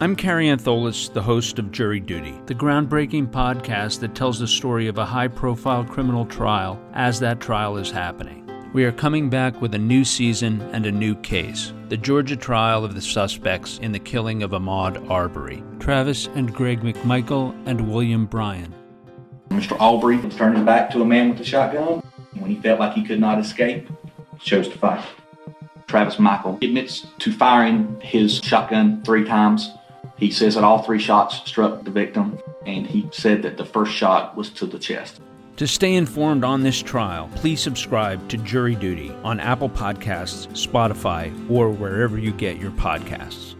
I'm Carrie Antholis, the host of Jury Duty, the groundbreaking podcast that tells the story of a high profile criminal trial as that trial is happening. We are coming back with a new season and a new case the Georgia trial of the suspects in the killing of Ahmaud Arbery. Travis and Greg McMichael and William Bryan. Mr. Arbery was turning back to a man with a shotgun. When he felt like he could not escape, chose to fight. Travis McMichael admits to firing his shotgun three times he says that all three shots struck the victim, and he said that the first shot was to the chest. To stay informed on this trial, please subscribe to Jury Duty on Apple Podcasts, Spotify, or wherever you get your podcasts.